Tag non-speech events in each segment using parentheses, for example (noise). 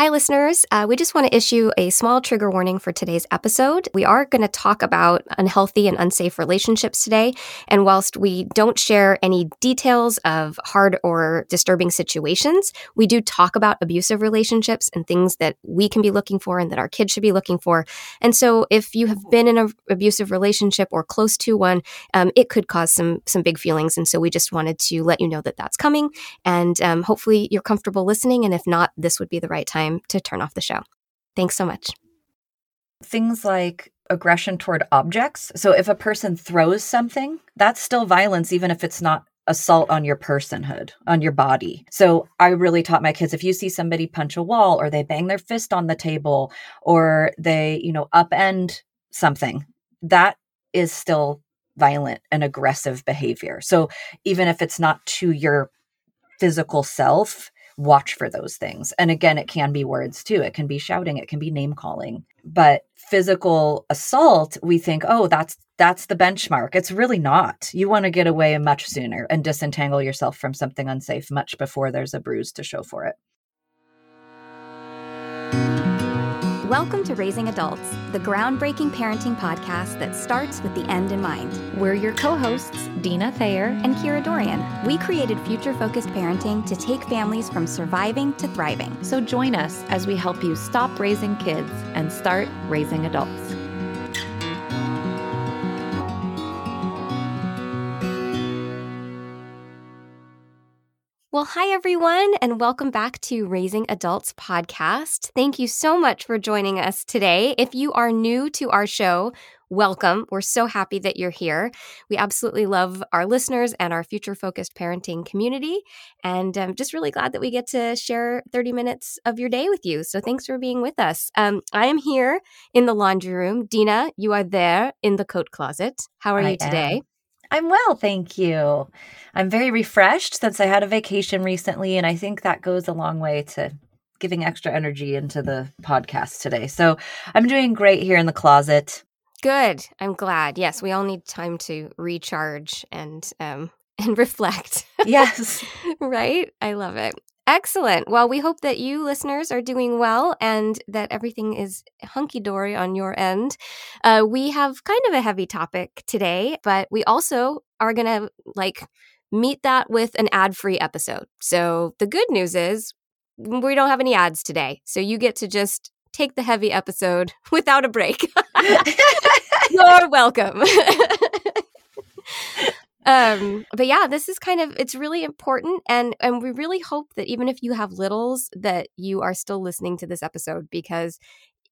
Hi, listeners. Uh, we just want to issue a small trigger warning for today's episode. We are going to talk about unhealthy and unsafe relationships today. And whilst we don't share any details of hard or disturbing situations, we do talk about abusive relationships and things that we can be looking for and that our kids should be looking for. And so, if you have been in an abusive relationship or close to one, um, it could cause some some big feelings. And so, we just wanted to let you know that that's coming. And um, hopefully, you're comfortable listening. And if not, this would be the right time time to turn off the show. Thanks so much. Things like aggression toward objects. So if a person throws something, that's still violence, even if it's not assault on your personhood, on your body. So I really taught my kids if you see somebody punch a wall or they bang their fist on the table or they, you know, upend something, that is still violent and aggressive behavior. So even if it's not to your physical self, watch for those things. And again, it can be words too. It can be shouting, it can be name calling. But physical assault, we think, oh, that's that's the benchmark. It's really not. You want to get away much sooner and disentangle yourself from something unsafe much before there's a bruise to show for it. Welcome to Raising Adults, the groundbreaking parenting podcast that starts with the end in mind. We're your co hosts, Dina Thayer and Kira Dorian. We created future focused parenting to take families from surviving to thriving. So join us as we help you stop raising kids and start raising adults. Well, hi, everyone, and welcome back to Raising Adults podcast. Thank you so much for joining us today. If you are new to our show, welcome. We're so happy that you're here. We absolutely love our listeners and our future focused parenting community. And I'm just really glad that we get to share 30 minutes of your day with you. So thanks for being with us. Um, I am here in the laundry room. Dina, you are there in the coat closet. How are I you today? Am. I'm well, thank you. I'm very refreshed since I had a vacation recently, and I think that goes a long way to giving extra energy into the podcast today. So I'm doing great here in the closet. Good. I'm glad. Yes, we all need time to recharge and um (laughs) and reflect. Yes. (laughs) right? I love it. Excellent. Well, we hope that you listeners are doing well and that everything is hunky dory on your end. Uh, we have kind of a heavy topic today, but we also are going to like meet that with an ad free episode. So the good news is we don't have any ads today. So you get to just take the heavy episode (laughs) without a break. (laughs) (laughs) You're welcome. Um but yeah this is kind of it's really important and and we really hope that even if you have littles that you are still listening to this episode because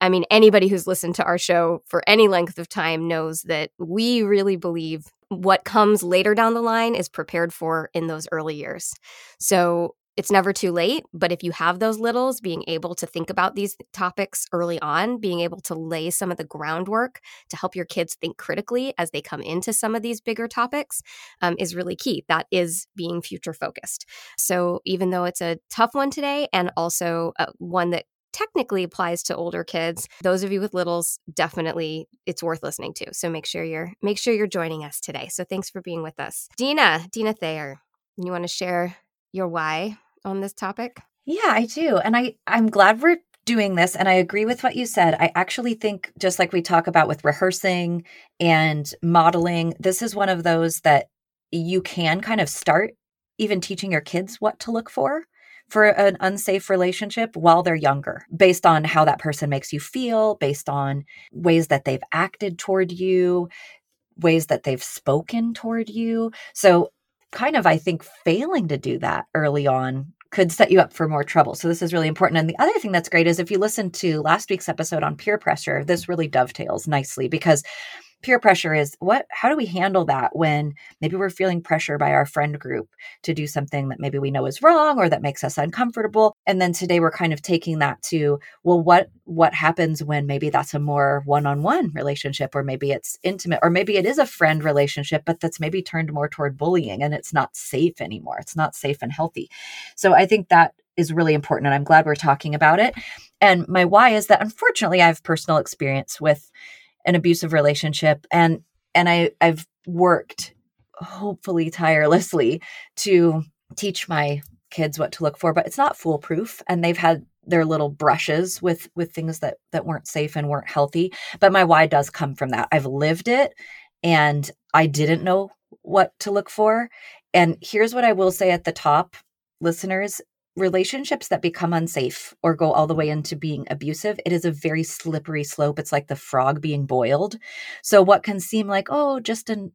i mean anybody who's listened to our show for any length of time knows that we really believe what comes later down the line is prepared for in those early years. So it's never too late. But if you have those littles, being able to think about these topics early on, being able to lay some of the groundwork to help your kids think critically as they come into some of these bigger topics um, is really key. That is being future focused. So even though it's a tough one today and also uh, one that technically applies to older kids those of you with littles definitely it's worth listening to so make sure you're make sure you're joining us today so thanks for being with us dina dina thayer you want to share your why on this topic? Yeah, I do. And I I'm glad we're doing this and I agree with what you said. I actually think just like we talk about with rehearsing and modeling, this is one of those that you can kind of start even teaching your kids what to look for for an unsafe relationship while they're younger, based on how that person makes you feel, based on ways that they've acted toward you, ways that they've spoken toward you. So, kind of, I think, failing to do that early on could set you up for more trouble. So this is really important. And the other thing that's great is if you listen to last week's episode on peer pressure, this really dovetails nicely because peer pressure is what how do we handle that when maybe we're feeling pressure by our friend group to do something that maybe we know is wrong or that makes us uncomfortable? And then today we're kind of taking that to well what what happens when maybe that's a more one-on-one relationship or maybe it's intimate or maybe it is a friend relationship but that's maybe turned more toward bullying and it's not safe anymore. It's not safe and healthy. So i think that is really important and i'm glad we're talking about it. And my why is that unfortunately i have personal experience with an abusive relationship and and I I've worked hopefully tirelessly to teach my kids what to look for but it's not foolproof and they've had their little brushes with with things that that weren't safe and weren't healthy but my why does come from that. I've lived it and i didn't know what to look for and here's what i will say at the top listeners relationships that become unsafe or go all the way into being abusive it is a very slippery slope. It's like the frog being boiled. So what can seem like oh just an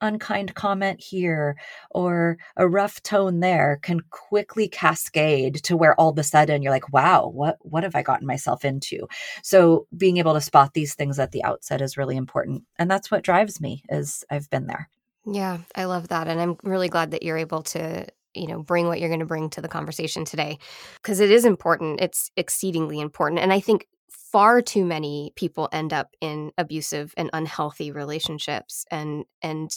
unkind comment here or a rough tone there can quickly cascade to where all of a sudden you're like wow what what have i gotten myself into? So being able to spot these things at the outset is really important and that's what drives me is i've been there. Yeah i love that and i'm really glad that you're able to you know bring what you're going to bring to the conversation today because it is important it's exceedingly important and i think far too many people end up in abusive and unhealthy relationships and and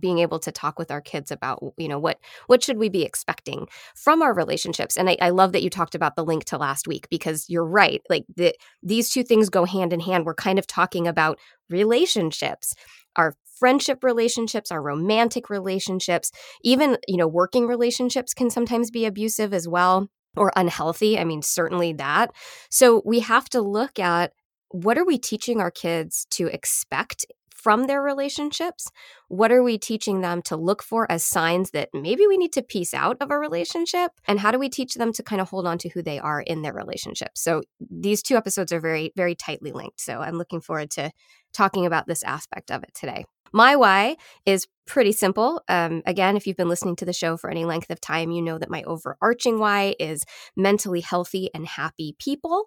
being able to talk with our kids about you know what what should we be expecting from our relationships and I, I, love that you talked about the link to last week because you're right like the, these two things go hand in hand we're kind of talking about relationships our friendship relationships our romantic relationships even you know working relationships can sometimes be abusive as well or unhealthy i mean certainly that so we have to look at what are we teaching our kids to expect from their relationships? What are we teaching them to look for as signs that maybe we need to piece out of a relationship? And how do we teach them to kind of hold on to who they are in their relationship? So these two episodes are very, very tightly linked. So I'm looking forward to talking about this aspect of it today. My why is pretty simple. Um, again, if you've been listening to the show for any length of time, you know that my overarching why is mentally healthy and happy people.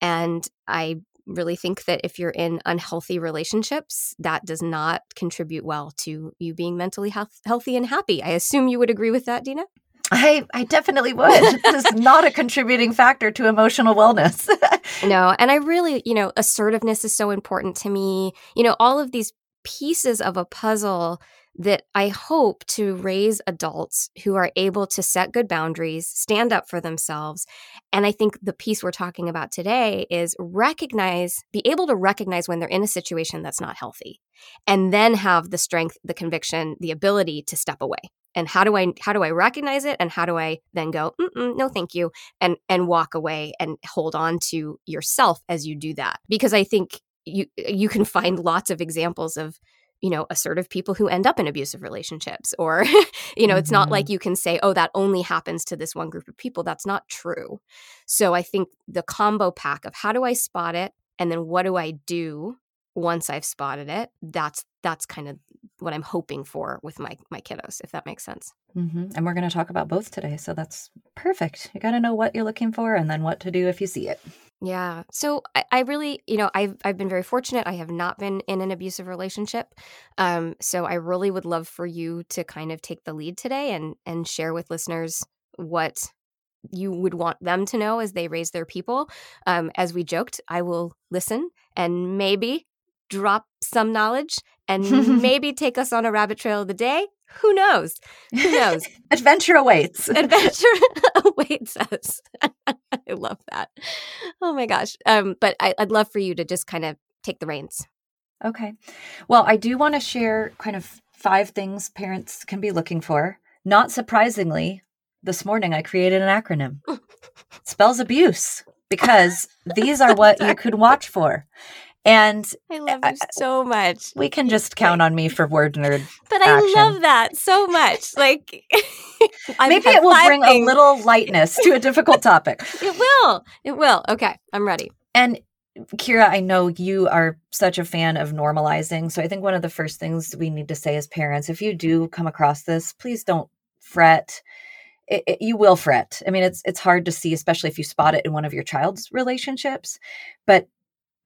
And I really think that if you're in unhealthy relationships, that does not contribute well to you being mentally health- healthy and happy. I assume you would agree with that, Dina? I, I definitely would. (laughs) this is not a contributing factor to emotional wellness. (laughs) no, and I really, you know, assertiveness is so important to me. You know, all of these pieces of a puzzle that I hope to raise adults who are able to set good boundaries, stand up for themselves. And I think the piece we're talking about today is recognize, be able to recognize when they're in a situation that's not healthy, and then have the strength, the conviction, the ability to step away. And how do I how do I recognize it, and how do I then go, no, thank you, and and walk away and hold on to yourself as you do that? Because I think you you can find lots of examples of you know assertive people who end up in abusive relationships or (laughs) you know mm-hmm. it's not like mm-hmm. you can say oh that only happens to this one group of people that's not true so i think the combo pack of how do i spot it and then what do i do once i've spotted it that's that's kind of what i'm hoping for with my my kiddos if that makes sense mm-hmm. and we're going to talk about both today so that's perfect you got to know what you're looking for and then what to do if you see it yeah. So I, I, really, you know, I've I've been very fortunate. I have not been in an abusive relationship. Um, so I really would love for you to kind of take the lead today and and share with listeners what you would want them to know as they raise their people. Um, as we joked, I will listen and maybe drop some knowledge and (laughs) maybe take us on a rabbit trail of the day. Who knows? Who knows? (laughs) Adventure awaits. (laughs) Adventure awaits us. I love that. Oh my gosh. Um, but I, I'd love for you to just kind of take the reins. Okay. Well, I do want to share kind of five things parents can be looking for. Not surprisingly, this morning I created an acronym. spells abuse because these are what you could watch for. And I uh, love you so much. We can just count on me for word nerd. But I action. love that so much. Like (laughs) maybe it will bring things. a little lightness to a difficult topic. (laughs) it will. It will. Okay, I'm ready. And Kira, I know you are such a fan of normalizing. So I think one of the first things we need to say as parents, if you do come across this, please don't fret. It, it, you will fret. I mean, it's it's hard to see, especially if you spot it in one of your child's relationships. But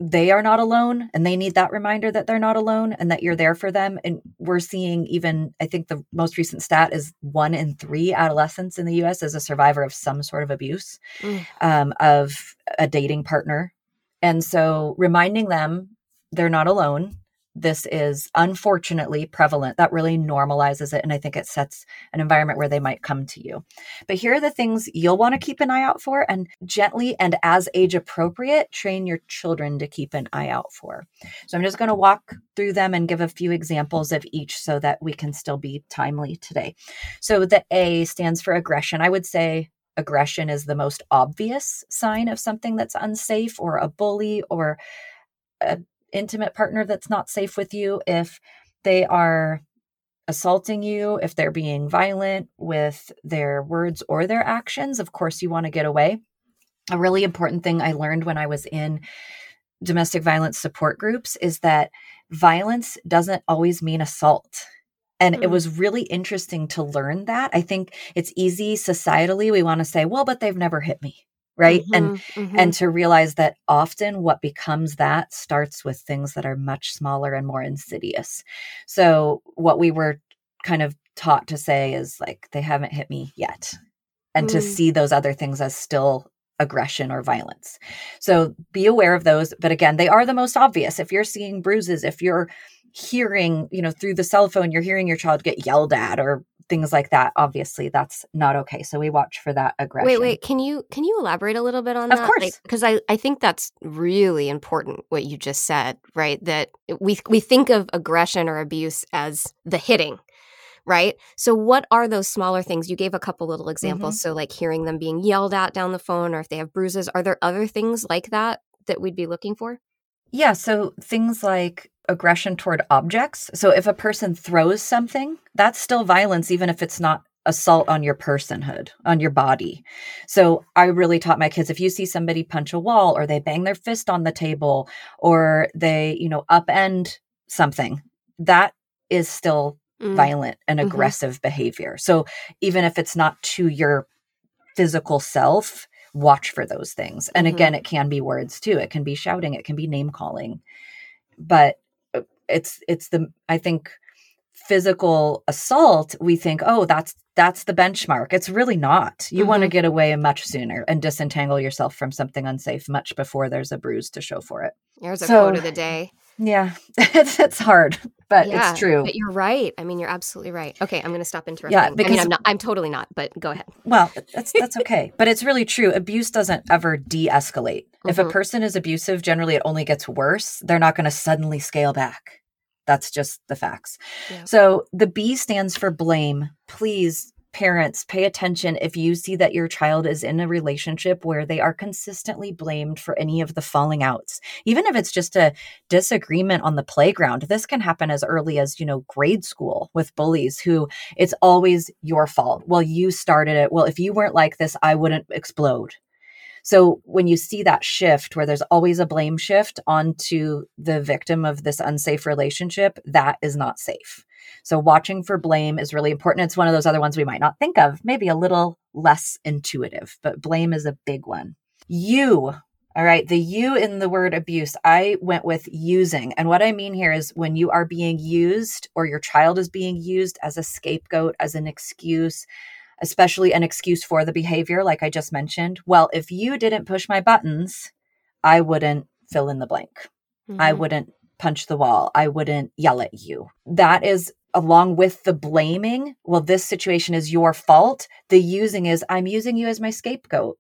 they are not alone and they need that reminder that they're not alone and that you're there for them and we're seeing even i think the most recent stat is one in three adolescents in the us is a survivor of some sort of abuse mm. um, of a dating partner and so reminding them they're not alone this is unfortunately prevalent. That really normalizes it. And I think it sets an environment where they might come to you. But here are the things you'll want to keep an eye out for and gently and as age appropriate, train your children to keep an eye out for. So I'm just going to walk through them and give a few examples of each so that we can still be timely today. So the A stands for aggression. I would say aggression is the most obvious sign of something that's unsafe or a bully or an intimate partner that's not safe with you if they are assaulting you if they're being violent with their words or their actions of course you want to get away a really important thing i learned when i was in domestic violence support groups is that violence doesn't always mean assault and mm. it was really interesting to learn that. I think it's easy societally. We want to say, well, but they've never hit me. Right. Mm-hmm, and mm-hmm. and to realize that often what becomes that starts with things that are much smaller and more insidious. So what we were kind of taught to say is like, they haven't hit me yet. And mm. to see those other things as still aggression or violence. So be aware of those. But again, they are the most obvious. If you're seeing bruises, if you're hearing, you know, through the cell phone, you're hearing your child get yelled at or things like that obviously that's not okay. So we watch for that aggression. wait wait can you can you elaborate a little bit on that? of that? Course. because like, I, I think that's really important what you just said right? That we we think of aggression or abuse as the hitting right? So what are those smaller things? You gave a couple little examples. Mm-hmm. so like hearing them being yelled at down the phone or if they have bruises are there other things like that that we'd be looking for? Yeah so things like aggression toward objects. So if a person throws something, that's still violence, even if it's not assault on your personhood, on your body. So I really taught my kids if you see somebody punch a wall or they bang their fist on the table or they, you know, upend something, that is still mm. violent and mm-hmm. aggressive behavior. So even if it's not to your physical self, watch for those things. And mm-hmm. again, it can be words too. It can be shouting, it can be name calling. But it's it's the i think physical assault we think oh that's that's the benchmark. It's really not. You mm-hmm. want to get away much sooner and disentangle yourself from something unsafe much before there's a bruise to show for it. There's a so, quote of the day yeah (laughs) it's, it's hard but yeah, it's true but you're right i mean you're absolutely right okay i'm going to stop interrupting yeah because I mean, i'm not i'm totally not but go ahead well that's that's okay but it's really true abuse doesn't ever de-escalate mm-hmm. if a mm-hmm. person is abusive generally it only gets worse they're not going to suddenly scale back that's just the facts. Yeah. So the B stands for blame. Please, parents, pay attention if you see that your child is in a relationship where they are consistently blamed for any of the falling outs. Even if it's just a disagreement on the playground, this can happen as early as, you know, grade school with bullies who it's always your fault. Well, you started it. Well, if you weren't like this, I wouldn't explode. So when you see that shift where there's always a blame shift onto the victim of this unsafe relationship, that is not safe. So watching for blame is really important. It's one of those other ones we might not think of, maybe a little less intuitive, but blame is a big one. You all right, the you in the word abuse, I went with using. And what I mean here is when you are being used or your child is being used as a scapegoat, as an excuse, especially an excuse for the behavior, like I just mentioned. Well, if you didn't push my buttons, I wouldn't fill in the blank. Mm-hmm. I wouldn't punch the wall. I wouldn't yell at you. That is along with the blaming. Well, this situation is your fault. The using is I'm using you as my scapegoat.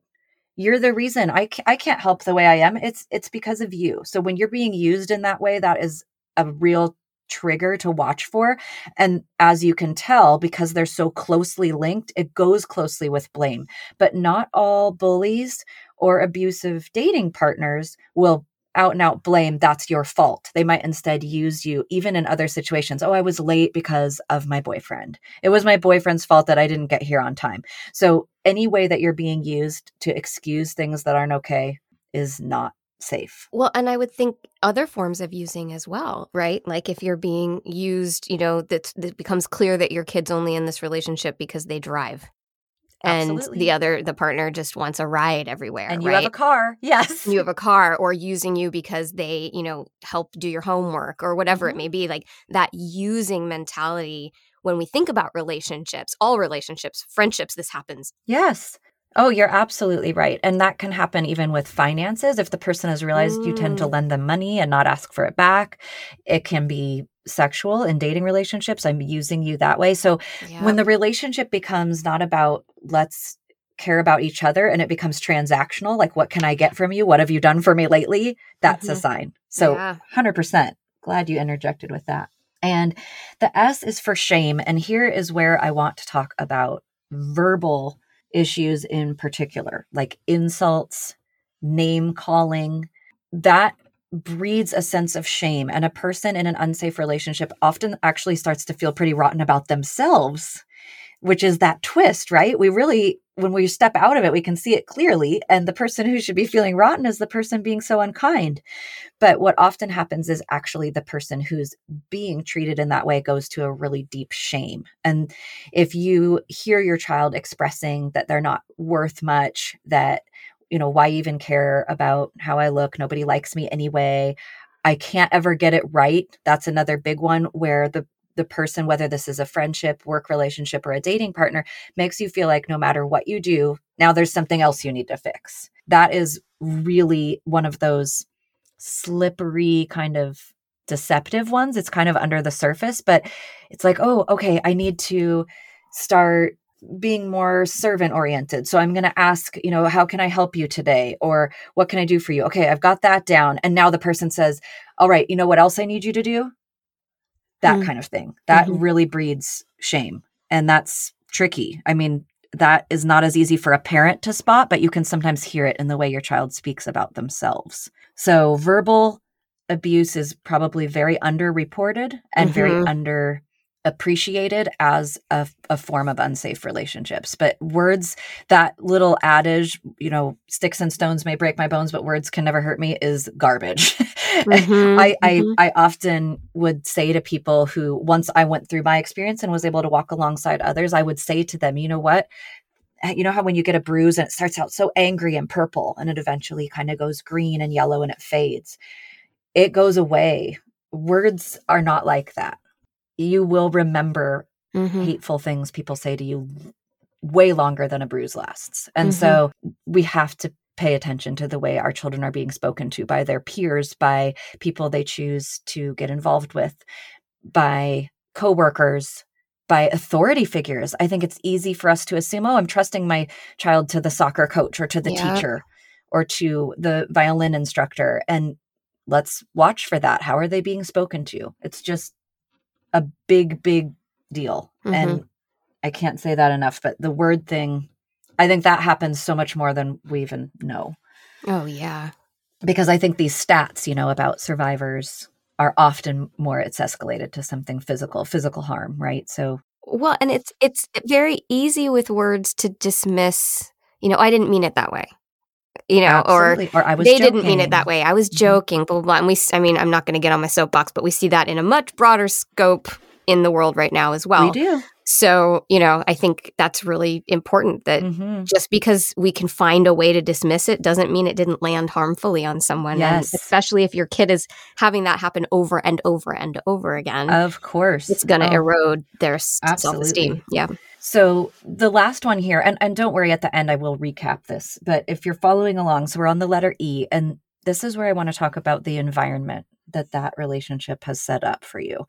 You're the reason I, I can't help the way I am. It's it's because of you. So when you're being used in that way, that is a real trigger to watch for. And as you can tell, because they're so closely linked, it goes closely with blame. But not all bullies or abusive dating partners will out and out blame that's your fault. They might instead use you, even in other situations. Oh, I was late because of my boyfriend. It was my boyfriend's fault that I didn't get here on time. So, any way that you're being used to excuse things that aren't okay is not safe. Well, and I would think other forms of using as well, right? Like if you're being used, you know, that it becomes clear that your kid's only in this relationship because they drive. And the other, the partner just wants a ride everywhere. And you right? have a car. (laughs) Yes. You have a car or using you because they, you know, help do your homework or whatever mm-hmm. it may be. Like that using mentality when we think about relationships, all relationships, friendships, this happens. Yes. Oh, you're absolutely right. And that can happen even with finances. If the person has realized mm. you tend to mm. lend them money and not ask for it back, it can be sexual and dating relationships. I'm using you that way. So when the relationship becomes not about let's care about each other and it becomes transactional, like what can I get from you? What have you done for me lately? That's mm-hmm. a sign. So yeah. 100%. Glad you interjected with that. And the S is for shame. And here is where I want to talk about verbal issues in particular, like insults, name calling, that breeds a sense of shame. And a person in an unsafe relationship often actually starts to feel pretty rotten about themselves, which is that twist, right? We really, when we step out of it, we can see it clearly. And the person who should be feeling rotten is the person being so unkind. But what often happens is actually the person who's being treated in that way goes to a really deep shame. And if you hear your child expressing that they're not worth much, that you know, why even care about how I look? Nobody likes me anyway. I can't ever get it right. That's another big one where the the person whether this is a friendship, work relationship or a dating partner makes you feel like no matter what you do, now there's something else you need to fix. That is really one of those slippery kind of deceptive ones. It's kind of under the surface, but it's like, "Oh, okay, I need to start being more servant oriented. So I'm going to ask, you know, how can I help you today? Or what can I do for you? Okay, I've got that down. And now the person says, all right, you know what else I need you to do? That mm kind of thing. That mm-hmm. really breeds shame. And that's tricky. I mean, that is not as easy for a parent to spot, but you can sometimes hear it in the way your child speaks about themselves. So verbal abuse is probably very underreported and mm-hmm. very under appreciated as a, a, form of unsafe relationships. But words, that little adage, you know, sticks and stones may break my bones, but words can never hurt me is garbage. (laughs) Mm-hmm, I, mm-hmm. I, I often would say to people who, once I went through my experience and was able to walk alongside others, I would say to them, you know what? You know how when you get a bruise and it starts out so angry and purple and it eventually kind of goes green and yellow and it fades? It goes away. Words are not like that you will remember mm-hmm. hateful things people say to you way longer than a bruise lasts. And mm-hmm. so we have to pay attention to the way our children are being spoken to by their peers, by people they choose to get involved with, by coworkers, by authority figures. I think it's easy for us to assume, oh, I'm trusting my child to the soccer coach or to the yeah. teacher or to the violin instructor. And let's watch for that. How are they being spoken to? It's just a big, big deal. Mm-hmm. And I can't say that enough, but the word thing, I think that happens so much more than we even know. Oh, yeah. Because I think these stats, you know, about survivors are often more it's escalated to something physical, physical harm, right? So well, and it's it's very easy with words to dismiss, you know, I didn't mean it that way you know, Absolutely. or, or I was they joking. didn't mean it that way. I was mm-hmm. joking, mm-hmm. blah, blah, blah. And we, I mean, I'm not going to get on my soapbox, but we see that in a much broader scope in the world right now as well. We do. So, you know, I think that's really important that mm-hmm. just because we can find a way to dismiss it doesn't mean it didn't land harmfully on someone. Yes. And especially if your kid is having that happen over and over and over again. Of course. It's going to oh. erode their self esteem. Yeah. So the last one here, and, and don't worry, at the end I will recap this, but if you're following along, so we're on the letter E, and this is where I want to talk about the environment that that relationship has set up for you.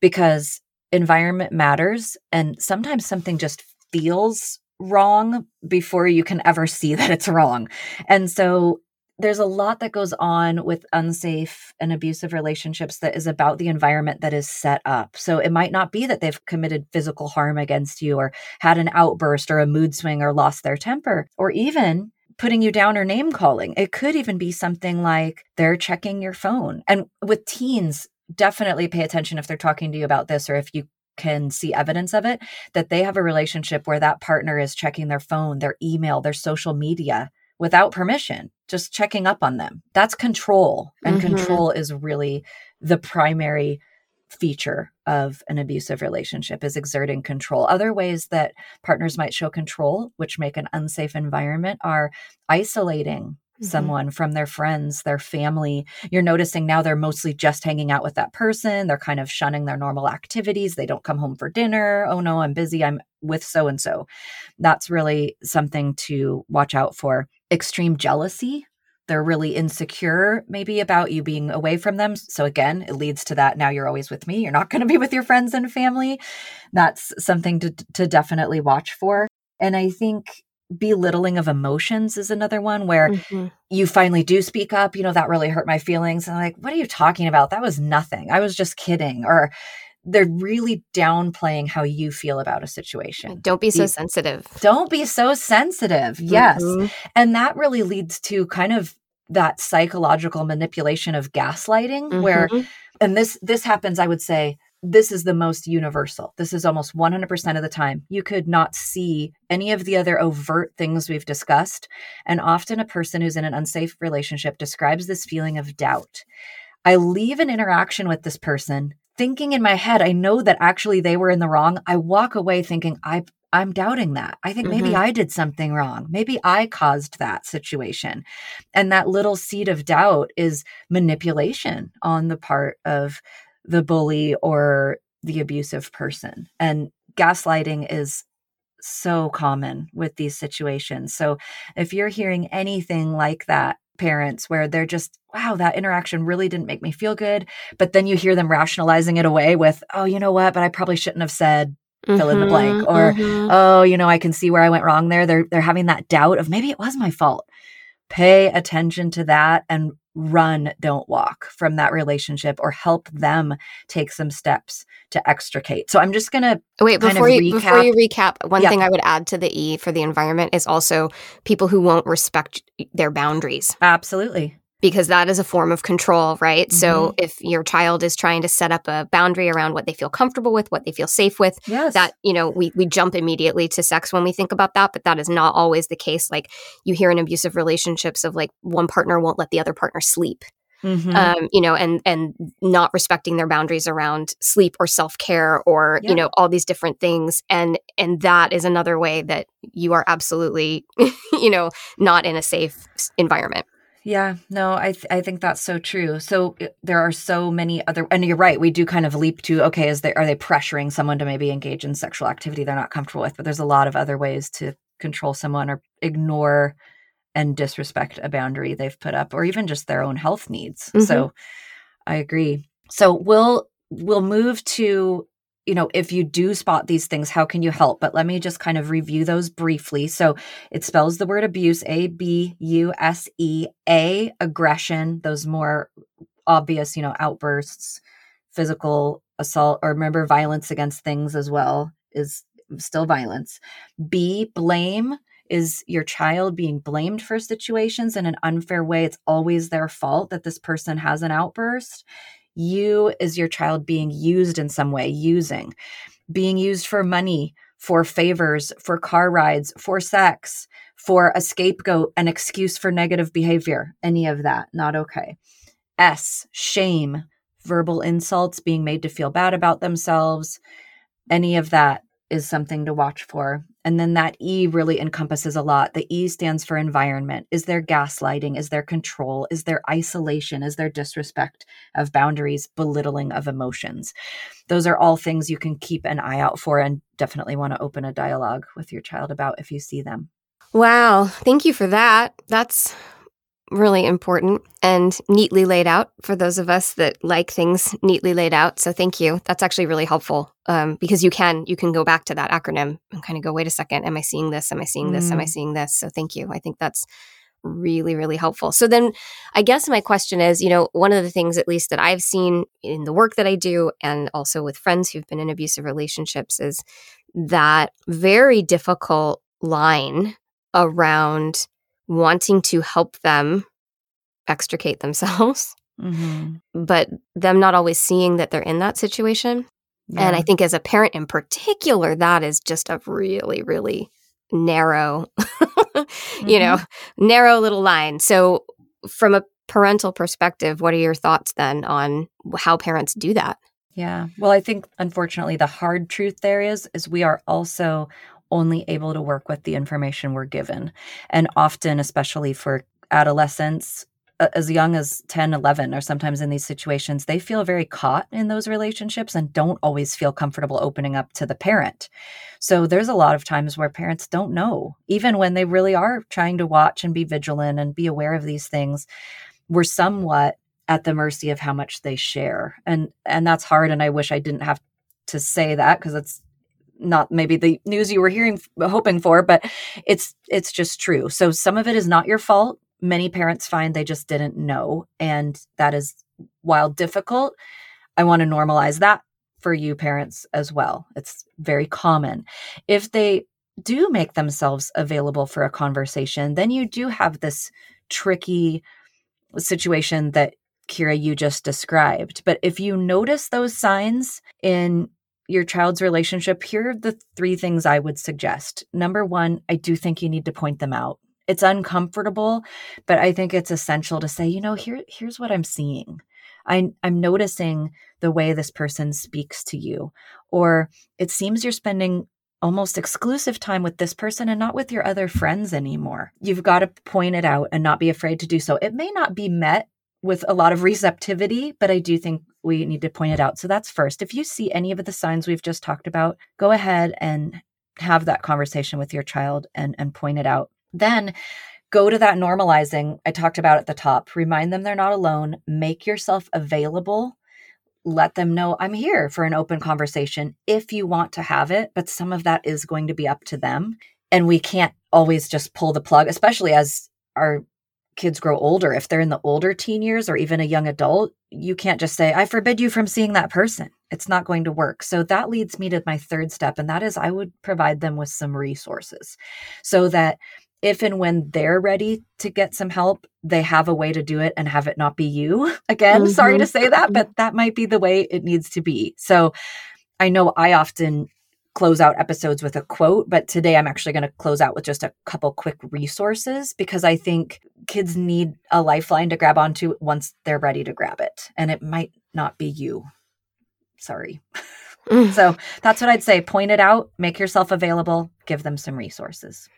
Because environment matters, and sometimes something just feels wrong before you can ever see (laughs) that it's wrong. And so there's a lot that goes on with unsafe and abusive relationships that is about the environment that is set up. So it might not be that they've committed physical harm against you or had an outburst or a mood swing or lost their temper or even putting you down or name calling. It could even be something like they're checking your phone. And with teens, definitely pay attention if they're talking to you about this or if you can see evidence of it that they have a relationship where that partner is checking their phone, their email, their social media without permission, just checking up on them. That's control. And mm-hmm. control is really the primary feature of an abusive relationship is exerting control. Other ways that partners might show control, which make an unsafe environment, are isolating Mm-hmm. someone from their friends, their family. You're noticing now they're mostly just hanging out with that person. They're kind of shunning their normal activities. They don't come home for dinner. Oh no, I'm busy. I'm with so and so. That's really something to watch out for. Extreme jealousy. They're really insecure, maybe about you being away from them. So, again, it leads to that. Now you're always with me. You're not going to be with your friends and family. That's something to, to definitely watch for. And I think belittling of emotions is another one where mm-hmm. you finally do speak up you know that really hurt my feelings and I'm like what are you talking about that was nothing i was just kidding or they're really downplaying how you feel about a situation. Don't be so You- sensitive. Don't be so sensitive. Yes. Mhm. And that really leads to kind of that psychological manipulation of gaslighting where Mhm. and this this happens i would say this is the most universal. This is almost 100% of the time. You could not see any of the other overt things we've discussed and often a person who's in an unsafe relationship describes this feeling of doubt. I leave an interaction with this person thinking in my head i know that actually they were in the wrong. I walk away thinking i i'm doubting that. I think maybe Mhm. i did something wrong. Maybe i caused that situation. And that little seed of doubt is manipulation on the part of the bully or the abusive person. And gaslighting is so common with these situations. So if you're hearing anything like that, parents, where they're just, wow, that interaction really didn't make me feel good. But then you hear them rationalizing it away with, oh, you know what? But I probably shouldn't have said fill in the blank, Mhm, or, mhm. oh, you know, I can see where I went wrong there. They're they're having that doubt of maybe it was my fault. Pay attention to that and run, don't walk from that relationship or help them take some steps to extricate. So I'm just gonna Wait, kind of before you before recap- you recap, one Yeah. thing I would add to the E for the environment is also people who won't respect their boundaries absolutely. Because that is a form of control, right? So Mm-hmm. if your child is trying to set up a boundary around what they feel comfortable with, what they feel safe with, Yes. that you know we we jump immediately to sex when we think about that but that is not always the case like you hear in abusive relationships of like one partner won't let the other partner sleep Mhm. um you know and and not respecting their boundaries around sleep or self-care or Yeah. you know all these different things and and that is another way that you are absolutely (laughs) you know not in a safe environment Yeah, no, I th- I think that's so true. So there are so many other, and you're right. We do kind of leap to okay, is they are they pressuring someone to maybe engage in sexual activity they're not comfortable with? But there's a lot of other ways to control someone or ignore and disrespect a boundary they've put up, or even just their own health needs. So mm-hmm. I agree. So we'll we'll move to you know if you do spot these things how can you help? But let me just kind of review those briefly. So it spells the word abuse a b u s e a aggression those more obvious you know outbursts physical assault or remember violence against things as well is still violence. B blame is your child being blamed for situations in an unfair way. It's always their fault that this person has an outburst you is your child being used in some way using being used for money for favors for car rides for sex for a scapegoat an excuse for negative behavior any of that not okay. S shame verbal insults being made to feel bad about themselves any of that is something to watch for and then that e really encompasses a lot. The e stands for environment. Is there gaslighting? Is there control? Is there isolation? Is there disrespect of boundaries? Belittling of emotions. Those are all things you can keep an eye out for and definitely want to open a dialogue with your child about if you see them. Wow. Thank you for that. That's really important and neatly laid out for those of us that like things neatly laid out. So thank you. That's actually really helpful um, because you can you can go back to that acronym and kind of go wait a second am i seeing this? Am i seeing this? Am i Mm. seeing this? So thank you. I think that's really really helpful. So then i guess my question is you know one of the things at least that i've seen in the work that i do and also with friends who've been in abusive relationships is that very difficult line around wanting to help them extricate themselves mm-hmm. but them not always seeing that they're in that situation. And i think as a parent in particular that is just a really really narrow (laughs) you know narrow little line. So from a parental perspective what are your thoughts then on how parents do that? Yeah. Well, I think unfortunately the hard truth there is is we are also only able to work with the information we're given. And often especially for adolescents as young as 10, 11 or sometimes in these situations, they feel very caught in those relationships and don't always feel comfortable opening up to the parent. So there's a lot of times where parents don't know, even when they really are trying to watch and be vigilant and be aware of these things. We're somewhat at the mercy of how much they share and and that's hard and i wish i didn't have to say that because it's not maybe the news you were hearing hoping for but it's it's just true so some of it is not your fault many parents find they just didn't know and that is while difficult i want to normalize that for you parents as well. It's very common. If they do make themselves available for a conversation, then you do have this tricky situation that Kira, you just described. But if you notice those signs in your child's relationship, here are the three things I would suggest. Number one, I do think you need to point them out. It's uncomfortable, but I think it's essential to say, you know, here, here's what I'm seeing. I, I'm noticing the way this person speaks to you, or it seems you're spending almost exclusive time with this person and not with your other friends anymore. You've got to point it out and not be afraid to do so. It may not be met with a lot of receptivity, but I do think we need to point it out. So that's first. If you see any of the signs we've just talked about, go ahead and have that conversation with your child and, and point it out. Then go to that normalizing I talked about at the top. Remind them they're not alone. Make yourself available. Let them know I'm here for an open conversation if you want to have it, but some of that is going to be up to them. And we can't always just pull the plug, especially as our kids grow older, if they're in the older teen years or even a young adult, you can't just say, I forbid you from seeing that person. It's not going to work. So that leads me to my third step, and that is I would provide them with some resources so that if and when they're ready to get some help, they have a way to do it and have it not be you. (laughs) Again, mm-hmm. sorry to say that, but that might be the way it needs to be. So I know I often close out episodes with a quote, but today I'm actually going to close out with just a couple quick resources because I think kids need a lifeline to grab onto once they're ready to grab it. And it might not be you. Sorry. Mm. so that's what I'd say. Point it out, make yourself available, give them some resources.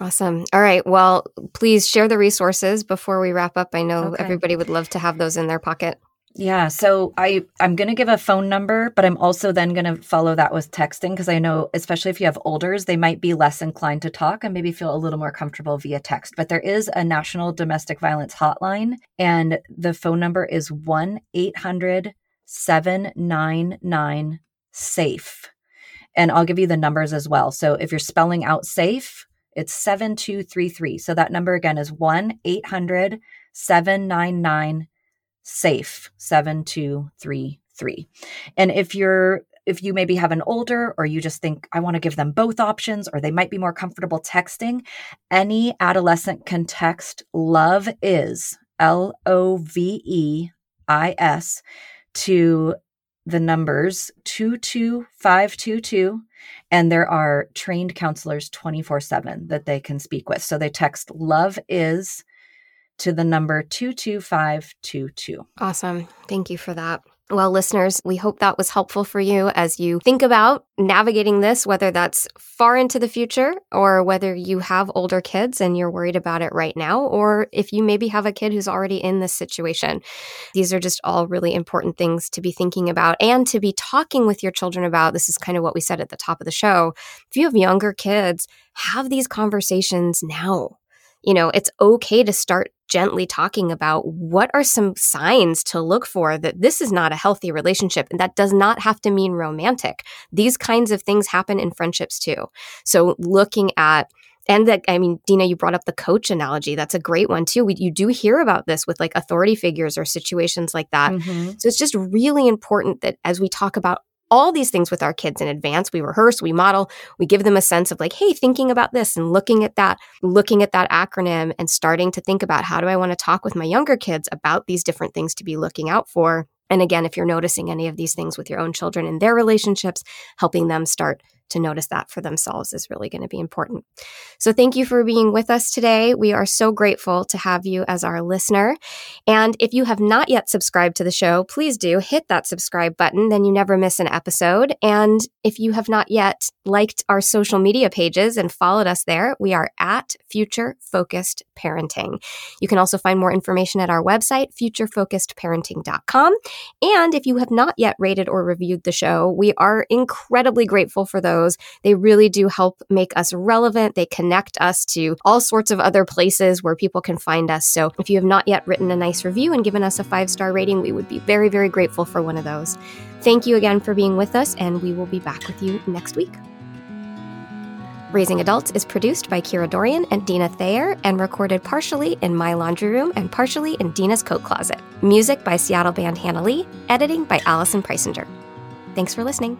Awesome. All right. Well, please share the resources before we wrap up. I know okay. everybody would love to have those in their pocket. Yeah, so I I'm going to give a phone number, but I'm also then going to follow that with texting because I know especially if you have olders, they might be less inclined to talk and maybe feel a little more comfortable via text. But there is a National Domestic Violence Hotline and the phone number is 1-800-799 SAFE. And I'll give you the numbers as well. So if you're spelling out SAFE, it's 7233. So that number again is 1-800-799 safe 7233 and if you're if you maybe have an older or you just think I want to give them both options or they might be more comfortable texting, any adolescent can text love is L O V E I S to the numbers 22522 and there are trained counselors 24/7 that they can speak with. So they text love is to the number 22522. Awesome. Thank you for that. Well, listeners, we hope that was helpful for you as you think about navigating this, whether that's far into the future or whether you have older kids and you're worried about it right now, or if you maybe have a kid who's already in this situation. These are just all really important things to be thinking about and to be talking with your children about. This is kind of what we said at the top of the show. If you have younger kids, have these conversations now you know, it's okay to start gently talking about what are some signs to look for that this is not a healthy relationship. And that does not have to mean romantic. These kinds of things happen in friendships too. So looking at and that i mean dina you brought up the coach analogy that's a great one too we, you do hear about this with like authority figures or situations like that mm-hmm. so it's just really important that as we talk about all these things with our kids in advance. We rehearse, we model, we give them a sense of like, hey, thinking about this and looking at that, looking at that acronym and starting to think about how do I want to talk with my younger kids about these different things to be looking out for. And again, if you're noticing any of these things with your own children in their relationships, helping them start to notice that for themselves is really going to be important. So thank you for being with us today. We are so grateful to have you as our listener. And if you have not yet subscribed to the show, please do hit that subscribe button, then you never miss an episode. And if you have not yet liked our social media pages and followed us there, we are at Future Focused Parenting. You can also find more information at our website, futurefocusedparenting.com. And if you have not yet rated or reviewed the show, we are incredibly grateful for those. They really do help make us relevant. They connect us to all sorts of other places where people can find us. So if you have not yet written a nice review and given us a five star rating, we would be very, very grateful for one of those. Thank you again for being with us, and we will be back with you next week. Raising Adults is produced by Kira Dorian and Dina Thayer and recorded partially in my laundry room and partially in Dina's coat closet. Music by Seattle band Hannah Lee, editing by Allison Preisinger. Thanks for listening.